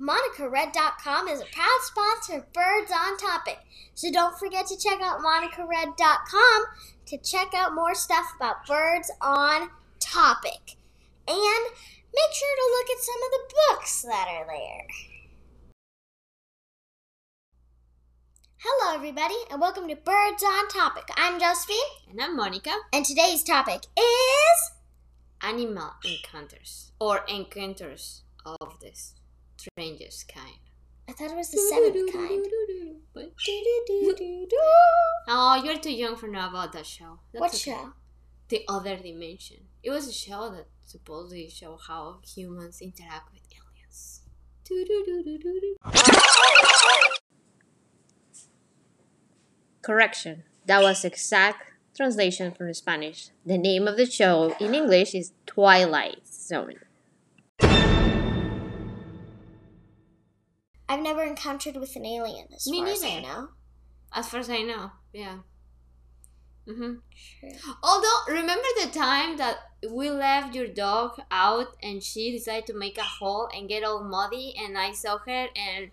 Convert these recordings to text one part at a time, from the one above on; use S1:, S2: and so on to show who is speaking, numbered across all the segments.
S1: MonicaRed.com is a proud sponsor of Birds on Topic. So don't forget to check out MonicaRed.com to check out more stuff about birds on topic. And make sure to look at some of the books that are there. Hello, everybody, and welcome to Birds on Topic. I'm Josephine,
S2: And I'm Monica.
S1: and today's topic is
S2: Animal encounters or encounters of the strangest kind.
S1: I thought it was the seventh kind.
S2: What? Oh, you're too young for know about that show. That's
S1: What
S2: okay.
S1: show?
S2: The Other Dimension. It was a show that supposedly show how humans interact with aliens. Correction. That was exact translation from Spanish. The name of the show in English is Twilight Zone.
S1: I've never encountered with an alien, as
S2: Me
S1: far as I know.
S2: As far as I know, yeah. Mm-hmm.
S1: Sure.
S2: Although, remember the time that we left your dog out and she decided to make a hole and get all muddy, and I saw her and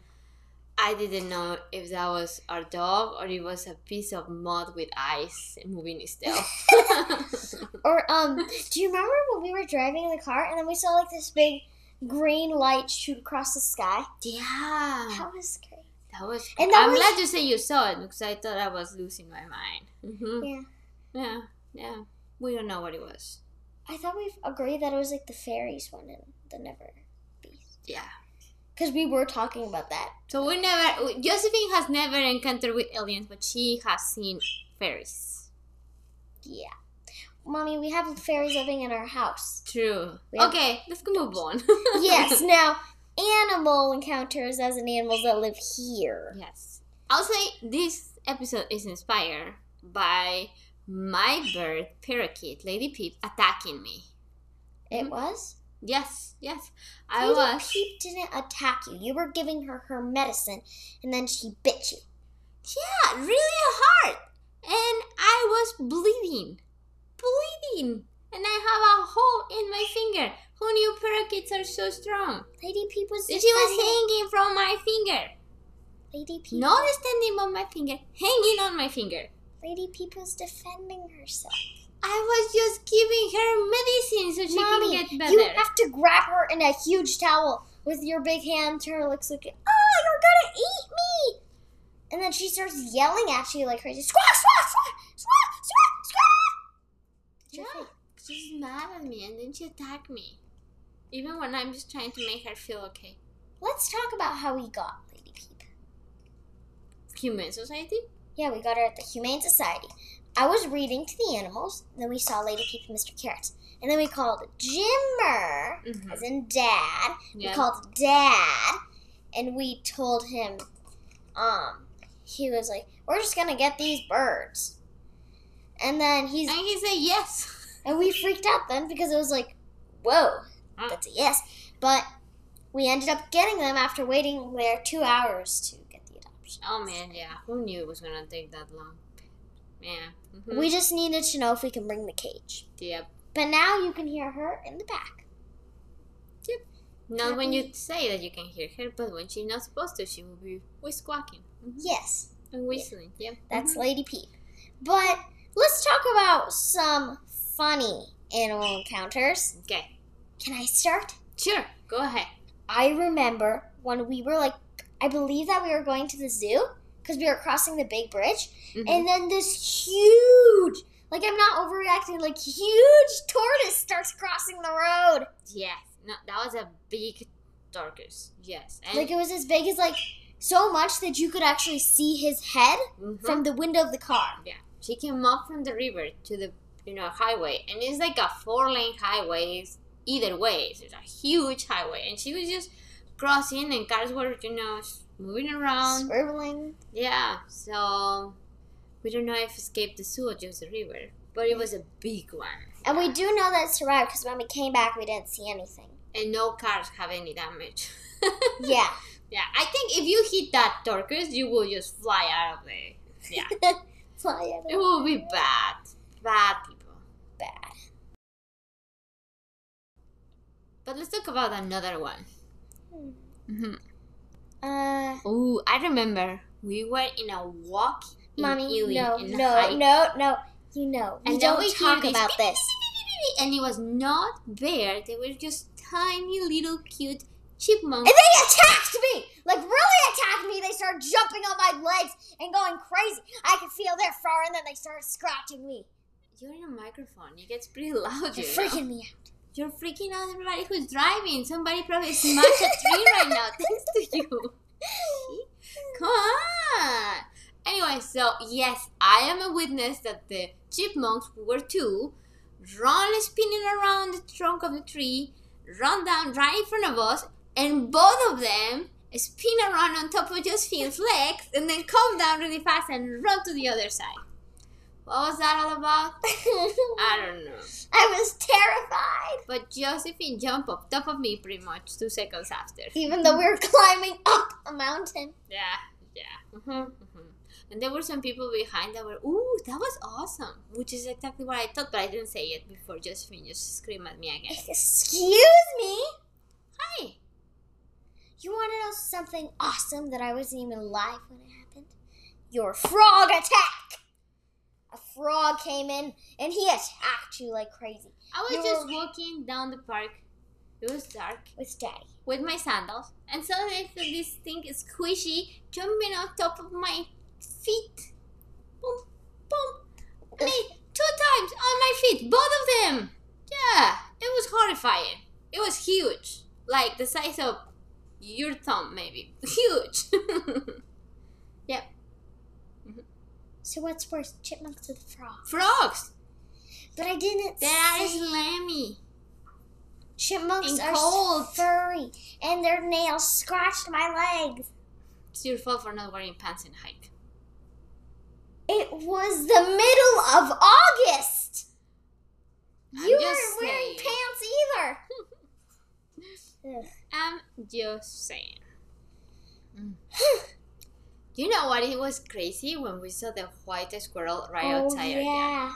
S2: I didn't know if that was our dog or it was a piece of mud with ice moving still.
S1: Or um, do you remember when we were driving in the car and then we saw like this big green light shoot across the sky?
S2: yeah,
S1: That was great.
S2: that was.
S1: And that
S2: I'm
S1: was-
S2: glad you say you saw it because I thought I was losing my mind. hmm
S1: Yeah.
S2: Yeah, yeah. We don't know what it was.
S1: I thought we agreed that it was like the fairies one in the Never Beast.
S2: Yeah.
S1: Because we were talking about that.
S2: So we never. Josephine has never encountered with aliens, but she has seen fairies.
S1: Yeah. Mommy, we have fairies living in our house.
S2: True. Okay, let's go move on.
S1: yes, now animal encounters as in animals that live here.
S2: yes. I'll say this episode is inspired by my bird, parakeet, Lady Peep, attacking me.
S1: It
S2: Mhm.
S1: was?
S2: Yes, yes. I
S1: Lady
S2: was.
S1: Peep didn't attack you. You were giving her her medicine, and then she bit you.
S2: Yeah, really hard. And I was bleeding. Bleeding. And I have a hole in my finger. Who knew parakeets are so strong?
S1: Lady was
S2: She was hanging from my finger.
S1: Lady Peep.
S2: Not standing on my finger, hanging on my finger.
S1: Lady was defending herself.
S2: I was just giving her medicine so she
S1: Mommy,
S2: can get better.
S1: you have to grab her in a huge towel with your big hand. Her looks like, oh, you're gonna eat me! And then she starts yelling at you like crazy. Squawk, squawk, squawk, squawk, squawk.
S2: Yeah, she's mad at me and then she attacked me. Even when I'm just trying to make her feel okay.
S1: Let's talk about how we got Lady Peep.
S2: Human society?
S1: Yeah, we got her at the Humane Society. I was reading to the animals, then we saw Lady Peep and Mr. Carrots. And then we called Jimmer,
S2: Mhm.
S1: as in dad. We called dad, and we told him, um, he was like, we're just gonna get these birds. And then he's,
S2: And he said yes.
S1: and we freaked out then because it was like, whoa, that's a yes. But we ended up getting them after waiting there two hours to get the adoption.
S2: Oh man, yeah. Who knew it was gonna take that long? Yeah. mhm.
S1: We just needed to know if we can bring the cage.
S2: Yep.
S1: But now you can hear her in the back. Yep.
S2: Not when you say that you can hear her, but when she's not supposed to, she will be squawking mhm,
S1: Yes,
S2: and whistling. Yep.
S1: that's
S2: mhm.
S1: Lady Peep. But let's talk about some funny animal encounters.
S2: Okay.
S1: Can I start?
S2: Sure. Go ahead.
S1: I remember when we were like, I believe that we were going to the zoo because we were crossing the big bridge,
S2: Mhm.
S1: and then this huge, like I'm not overreacting, like huge tortoise starts crossing the road.
S2: Yes. No, that was a big tortoise. Yes. And
S1: Like it was as big as like so much that you could actually see his head
S2: Mhm.
S1: from the window of the car.
S2: yeah, she came up from the river to the you know highway, and it's like a four lane highway. It's either way, so it's a huge highway, and she was just crossing, and cars were you know moving around.
S1: Swiveling.
S2: Yeah. So we don't know if escaped the zoo or just the river, but it was a big one.
S1: And we do know that it survived because when we came back, we didn't see anything.
S2: and no cars have any damage.
S1: Yeah.
S2: yeah, I think if you hit that tortoise, you will just fly out of there. Yeah, It will be bad, bad people.
S1: bad.
S2: But let's talk about another one.
S1: Hmm.
S2: hmm
S1: Uh,
S2: Oh, I remember. We were in a walk in
S1: mommy,
S2: Ely,
S1: no,
S2: in
S1: no, no, no. You know, we
S2: And
S1: don't
S2: we
S1: talk
S2: hear this
S1: about this.
S2: and it was not bear. They were just tiny little cute chipmunks.
S1: And they attacked me! Like, really attacked me. They started jumping on my legs and going crazy. I could feel their fur, and then they started scratching me.
S2: You're in a microphone. It gets pretty loud.
S1: You're
S2: You know?
S1: freaking me out.
S2: You're freaking out everybody who's driving. Somebody probably smashed a tree right now thanks to you. Come on. Anyway, so yes, I am a witness that the chipmunks, were two, run spinning around the trunk of the tree, run down right in front of us, and both of them spin around on top of Josephine's legs and then come down really fast and run to the other side. What was that all about? I don't know.
S1: I was terrified.
S2: But Josephine jumped up top of me pretty much two seconds after.
S1: Even though we were climbing up a mountain.
S2: Yeah, yeah. hmm hmm And there were some people behind that were, ooh, that was awesome. Which is exactly what I thought, but I didn't say it before Josephine just screamed at me again.
S1: Excuse me? You want to know something awesome that I wasn't even alive when it happened? Your frog attack! A frog came in and he attacked you like crazy
S2: I was
S1: You
S2: just
S1: were-
S2: walking down the park. It was dark
S1: with daddy.
S2: with my sandals, and suddenly I this thing is squishy jumping on top of my feet. Boom, boom. I mean, two times on my feet, both of them. Yeah, it was horrifying. It was huge, like the size of your thumb, maybe. Huge. Yep. Mm-hmm.
S1: So what's worse, chipmunks or the frog?
S2: Frogs.
S1: But I didn't
S2: That is
S1: say
S2: slimy.
S1: chipmunks
S2: and
S1: are
S2: cold.
S1: furry and their nails scratched my legs.
S2: It's your fault for not wearing pants in hike.
S1: It was the middle of August.
S2: I'm
S1: you weren't wearing pants either.
S2: I'm just saying. Mm. you know what? It was crazy when we saw the white squirrel right
S1: oh
S2: outside
S1: yeah.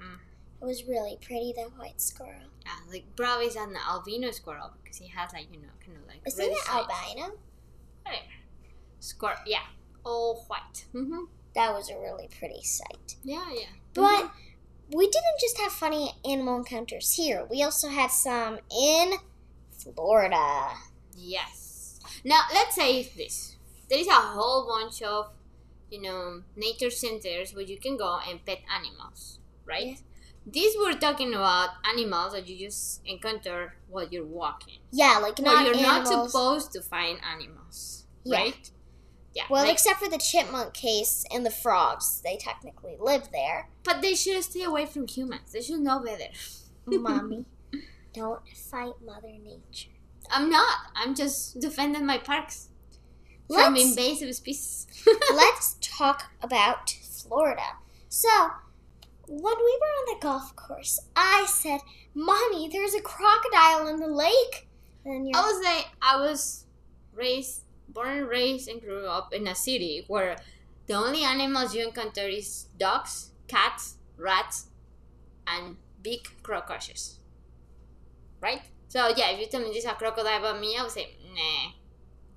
S2: Mm.
S1: It was really pretty, the white squirrel.
S2: Yeah, like probably it's an albino squirrel because he has like you know kind of like red
S1: it albino?
S2: Whatever. Squirrel, yeah, all white. Mm-hmm.
S1: That was a really pretty sight.
S2: Yeah, yeah.
S1: But we didn't just have funny animal encounters here. We also had some in Florida.
S2: Yes. Now let's say this: there is a whole bunch of, you know, nature centers where you can go and pet animals, right?
S1: Yeah.
S2: These we're talking about animals that you just encounter while you're walking.
S1: Yeah, like
S2: Well,
S1: not
S2: you're
S1: animals.
S2: not supposed to find animals,
S1: Yeah.
S2: right? Yeah.
S1: well,
S2: like-
S1: except for the chipmunk case and the frogs. They technically live there.
S2: but they should stay away from humans. They should know better.
S1: Mommy, don't fight Mother Nature.
S2: I'm not. I'm just defending my parks from
S1: Let's,
S2: invasive species.
S1: let's talk about Florida. So, when we were on the golf course, I said, Mommy, there's a crocodile in the lake. And you're
S2: I was like, I was raised, born and raised, and grew up in a city where the only animals you encounter is dogs, cats, rats, and big crocodiles. Right? So yeah, if you tell me this is a crocodile by me, I would say, nah.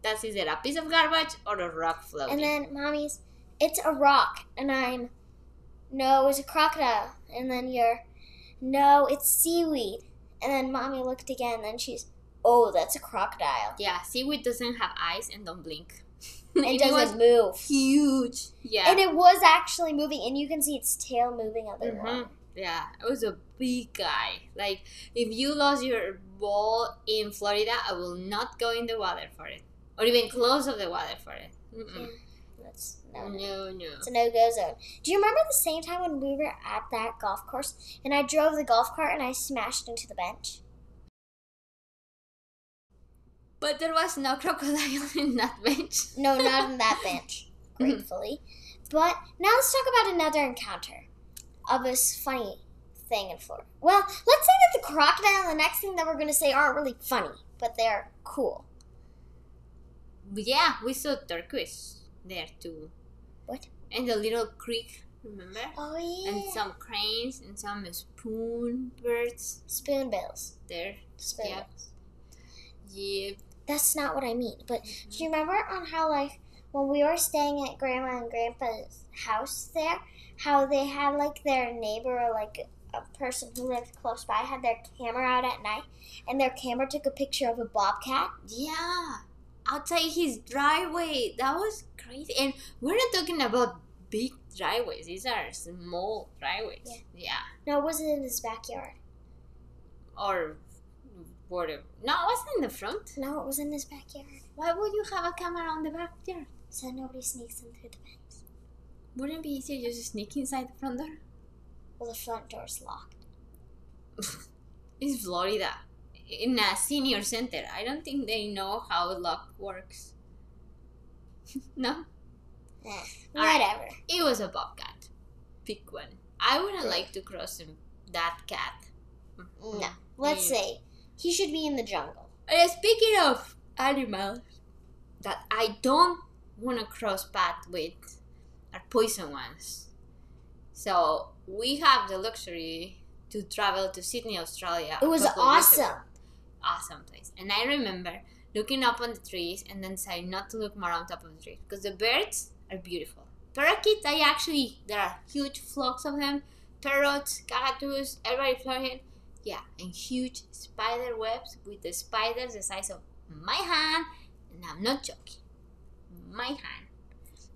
S2: That's either a piece of garbage or a rock floating.
S1: And then mommy's, it's a rock. And I'm, no, it's a crocodile. And then you're, no, it's seaweed. And then mommy looked again, and then she's, oh, that's a crocodile.
S2: yeah, seaweed doesn't have eyes and don't blink.
S1: It doesn't move.
S2: huge. Yeah.
S1: And it was actually moving, and you can see its tail moving underwater.
S2: Mhm. Yeah, it was a big guy. Like, if you lost your ball in Florida, I will not go in the water for it, or even close of the water for it. Mm-mm.
S1: Hmm, that's no, no.
S2: No, no.
S1: It's a no-go zone. Do you remember the same time when we were at that golf course, and I drove the golf cart and I smashed into the bench?
S2: But there was no crocodile in that bench.
S1: No, not in that bench, mm-hmm. gratefully. But now let's talk about another encounter of this funny thing in Florida. Well, let's say that the crocodile and the next thing that we're going to say aren't really funny, but they're cool.
S2: yeah, we saw turquoise there too.
S1: What?
S2: And the little creek, remember?
S1: Oh yeah.
S2: And some cranes and some spoon birds
S1: spoonbills.
S2: there.
S1: Spoonbills.
S2: Yeah. Yeah.
S1: That's not what I mean. But do mm-hmm. you remember on how like when we were staying at Grandma and Grandpa's house there, how they had like their neighbor like a person who lived close by had their camera out at night, and their camera took a picture of a bobcat.
S2: Yeah, outside his driveway. That was crazy. And we're not talking about big driveways. These are small driveways.
S1: Yeah.
S2: yeah.
S1: No, it wasn't in his backyard.
S2: Or whatever. No, it wasn't in the front.
S1: No, it was in his backyard.
S2: Why would you have a camera on the backyard?
S1: So nobody sneaks in through the fence.
S2: Wouldn't it be easier just to sneak inside the front door?
S1: Well, the front door's locked.
S2: It's Florida. In a senior center. I don't think they know how a lock works. no?
S1: Eh,
S2: All right.
S1: whatever.
S2: It was a bobcat. Pick one. I wouldn't like to cross him, that cat.
S1: No. Let's
S2: Yeah.
S1: say he should be in the jungle.
S2: Uh, speaking of animals that I don't want to cross path with are poison ones. So we have the luxury to travel to Sydney, Australia.
S1: It was
S2: couple of years ago.
S1: awesome.
S2: Awesome place. And I remember looking up on the trees and then saying not to look more on top of the trees because the birds are beautiful. Parakeets, I actually there are huge flocks of them. Parrots, cockatoos, everybody flying. Yeah, and huge spider webs with the spiders the size of my hand, and I'm not joking. My hand.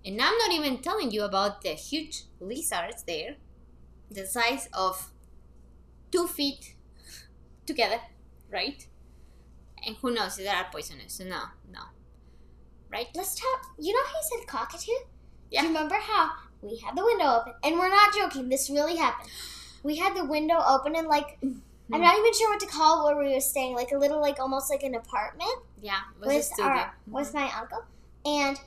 S2: And I'm not even telling you about the huge lizards there, the size of two feet together, right? And who knows if they are poisonous? So no, no. Right?
S1: Let's talk. You know how you said cockatoo?
S2: Yeah.
S1: Do you remember how we had the window open? And we're not joking. This really happened. We had the window open and like mm-hmm. I'm not even sure what to call where we were staying. Like a little, like almost like an apartment
S2: Yeah, it was a
S1: with our with mm-hmm. my uncle, and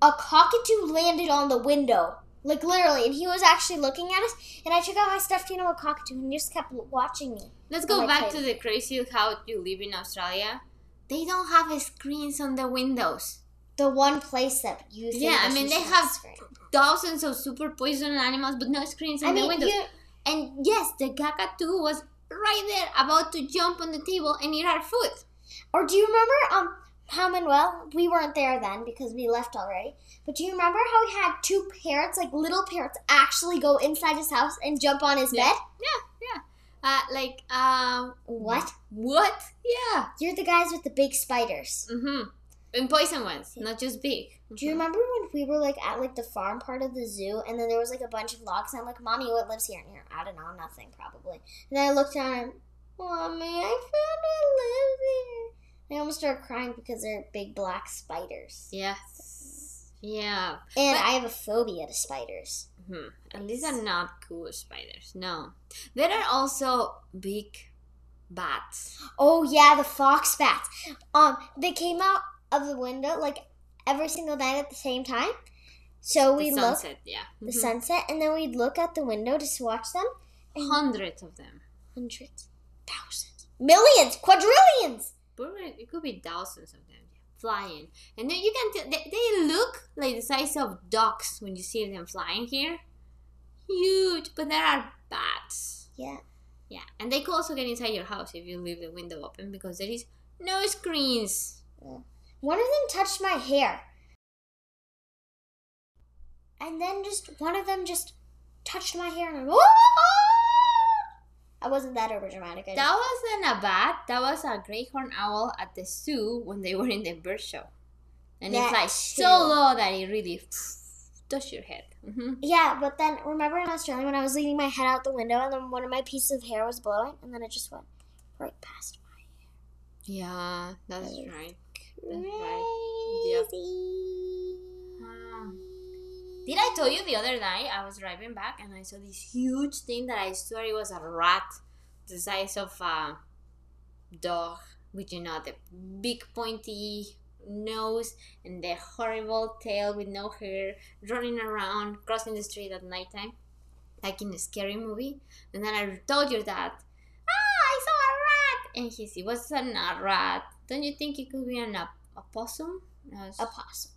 S1: a cockatoo landed on the window. Like literally, and he was actually looking at us. And I took out my stuffed animal cockatoo, and he just kept watching me.
S2: Let's go back to the crazy how you live in Australia. They don't have screens on the windows.
S1: The one place that you
S2: Yeah, I mean, they have
S1: screen.
S2: Thousands of super poison animals, but no screens on
S1: I
S2: the
S1: mean,
S2: windows.
S1: you,
S2: And yes, the cockatoo was right there, about to jump on the table and eat our food.
S1: Or do you remember um how Manuel? We weren't there then because we left already. But do you remember how he had two parrots, like little parrots, actually go inside his house and jump on his
S2: Yeah.
S1: bed? Yeah, yeah.
S2: Uh, like, um,
S1: What?
S2: What? Yeah.
S1: You're the guys with the big spiders.
S2: Mm-hmm. And poison ones, not just big.
S1: Do you remember when we were like at like the farm part of the zoo, and then there was like a bunch of logs, and I'm like, "Mommy, what lives here?" And you're, I don't know, nothing probably. And then I looked down and, "Mommy, I found a lives here." I almost started crying because they're big black spiders,
S2: Yes. Yeah.
S1: and
S2: But-
S1: I have a phobia to spiders.
S2: Hmm. And these are not cool spiders. No. There are also big bats.
S1: Oh yeah, the fox bats. Um, they came out of the window like every single night at the same time. So we
S2: the
S1: look
S2: sunset, yeah.
S1: the
S2: Mhm.
S1: sunset, and then we'd look out the window to watch them.
S2: Hundreds of them.
S1: Hundreds, thousands, millions, quadrillions.
S2: It could be thousands of them flying, and then you can tell they, they look like the size of ducks when you see them flying here. Huge, but there are bats.
S1: Yeah.
S2: Yeah, and they could also get inside your house if you leave the window open because there is no screens.
S1: One of them touched my hair. And then just one of them just touched my hair and I, "Ah!" I wasn't that over dramatic.
S2: That wasn't a bat. That was a greyhorn owl at the zoo when they were in the bird show, and it
S1: That
S2: flies so
S1: too.
S2: low that it really touched your head. hmm
S1: yeah, but then remember in Australia when I was leaning my head out the window and then one of my pieces of hair was blowing and then it just went right past my
S2: Yeah, that's right. That's right. Yep. Did I tell you the other night I was driving back and I saw this huge thing that I swear it was a rat the size of a dog with you know the big pointy nose and the horrible tail with no hair running around crossing the street at nighttime like in a scary movie. And then I told your dad ah I saw a rat! And he said what's a rat. Don't you think it could be an op- opossum? And I was-
S1: A possum.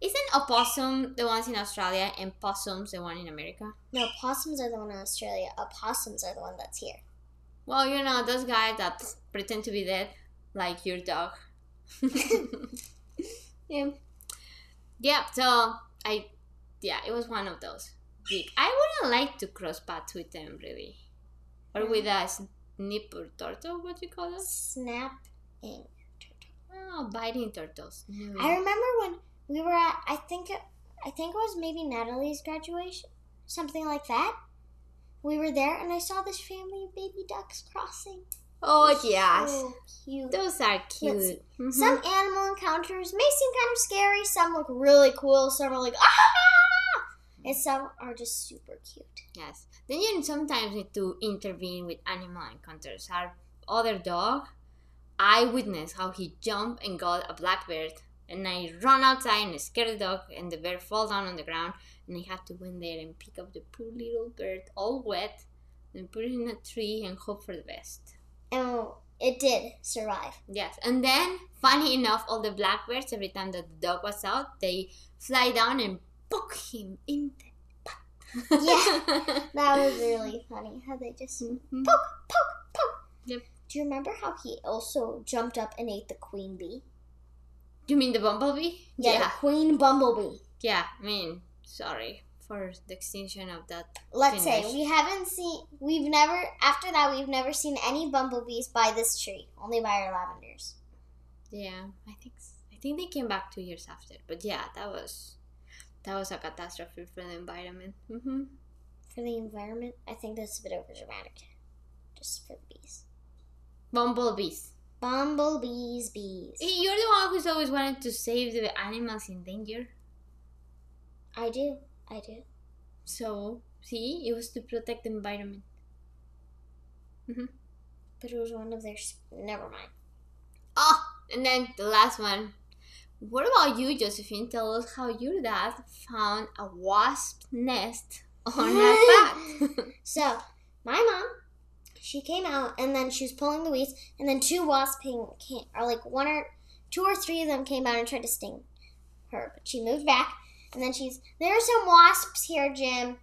S2: Isn't opossum the ones in Australia and possums the one in America?
S1: No, possums are the one in Australia. Opossums are the one that's here.
S2: Well, you know, those guys that pretend to be dead, like your dog. yeah. Yeah, so I yeah, it was one of those. Big. I wouldn't like to cross paths with them really. Or mm. with a snipper turtle, what do you call it?
S1: Snapping. Turtle.
S2: Oh, biting turtles. Mm-hmm. No.
S1: I remember when we were at. I think. It, I think it was maybe Natalie's graduation, something like that. We were there, and I saw this family of baby ducks crossing.
S2: oh yes.
S1: So cute.
S2: Those are cute. Mhm.
S1: Some animal encounters may seem kind of scary. Some look really cool. Some are like ah, and some are just super cute.
S2: Yes. Then you sometimes need to intervene with animal encounters. Our other dog, I witnessed how he jumped and got a black bear. And I run outside and scare the dog, and the bear fall down on the ground. And I had to went there and pick up the poor little bird, all wet, and put it in a tree and hope for the best.
S1: Oh, it did survive.
S2: Yes. And then, funny enough, all the blackbirds, every time that the dog was out, they fly down and poke him in the butt.
S1: Yeah. That was really funny how they just
S2: Mhm.
S1: poke, poke, poke.
S2: Yep.
S1: Do you remember how he also jumped up and ate the queen bee?
S2: You mean the bumblebee?
S1: Yeah, the queen bumblebee.
S2: Yeah, I mean, sorry for the extinction of that.
S1: Let's say we haven't seen, we've never, after that, we've never seen any bumblebees by this tree, only by our lavenders.
S2: Yeah, I think I think they came back two years after. But yeah, that was that was a catastrophe for the environment. hmm
S1: For the environment, I think that's a bit over dramatic. Just for the bees.
S2: Bumblebees.
S1: Bumblebees, bees.
S2: You're the one who's always wanted to save the animals in danger.
S1: I do, I do.
S2: So see, it was to protect the environment.
S1: hmm But it was one of their, never mind.
S2: Oh, and then the last one. What about you, Josephine? Tell us how your dad found a wasp nest on a bat.
S1: So, my mom, she came out and then she was pulling the weeds, and then two wasps came, came or like one or two or three of them came out and tried to sting her, but she moved back, and then she's there are some wasps here, Jim,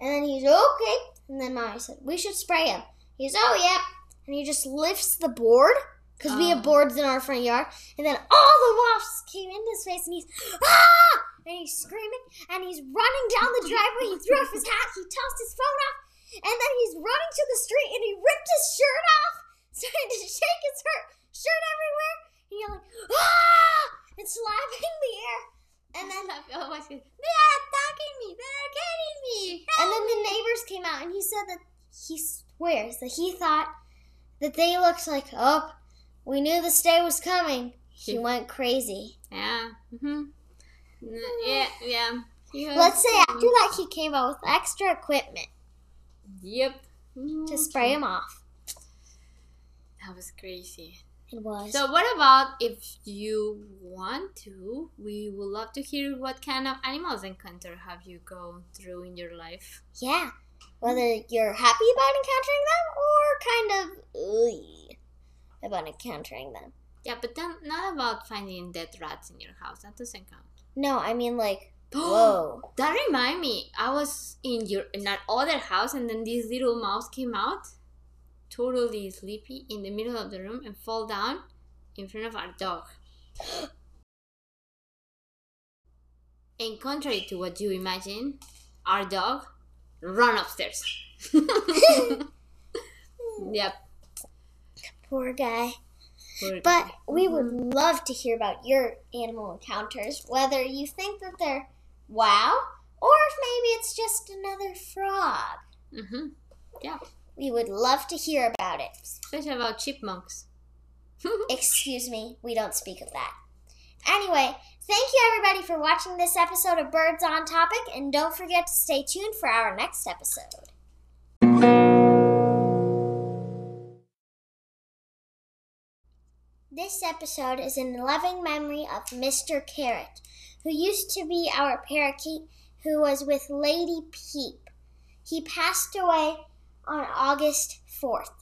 S1: and then he's okay, and then Mommy said we should spray him. He's oh yeah, and he just lifts the board because we have
S2: Oh.
S1: boards in our front yard, and then all the wasps came into his face, and he's ah, and he's screaming, and he's running down the driveway. He threw off his hat, he tossed his phone off, and then he's running to the street, and he ripped his shirt off, starting to shake his shirt, shirt everywhere, and yelling ah, and slapping the air, and then
S2: oh my god. They're attacking me! They're getting me!
S1: and then the neighbors came out, and he said that he swears that he thought that they looked like oh, we knew this day was coming. He
S2: He-
S1: went crazy.
S2: Yeah. Mm-hmm. Yeah, yeah.
S1: Let's say after that he came out with extra equipment
S2: Yep.
S1: to mm, spray them off.
S2: That was crazy.
S1: It was.
S2: So, what about if you want to? We would love to hear what kind of animals encounter have you gone through in your life.
S1: yeah. Whether you're happy about encountering them or kind of ugh about encountering them.
S2: Yeah, but then not about finding dead rats in your house. That doesn't count.
S1: No, I mean like whoa.
S2: That remind me, I was in your in our other house, and then this little mouse came out, totally sleepy in the middle of the room, and fall down in front of our dog. And contrary to what you imagine, our dog run upstairs. yep.
S1: Poor guy.
S2: poor
S1: But
S2: guy.
S1: we would mm-hmm. love to hear about your animal encounters, whether you think that they're wow or if maybe it's just another frog.
S2: Mhm. Yeah.
S1: We would love to hear about it.
S2: Especially about chipmunks.
S1: Excuse me, we don't speak of that. Anyway, thank you everybody for watching this episode of Birds on Topic, and don't forget to stay tuned for our next episode. This episode is in loving memory of Mr. Carrot, who used to be our parakeet who was with Lady Peep. He passed away on August 4th.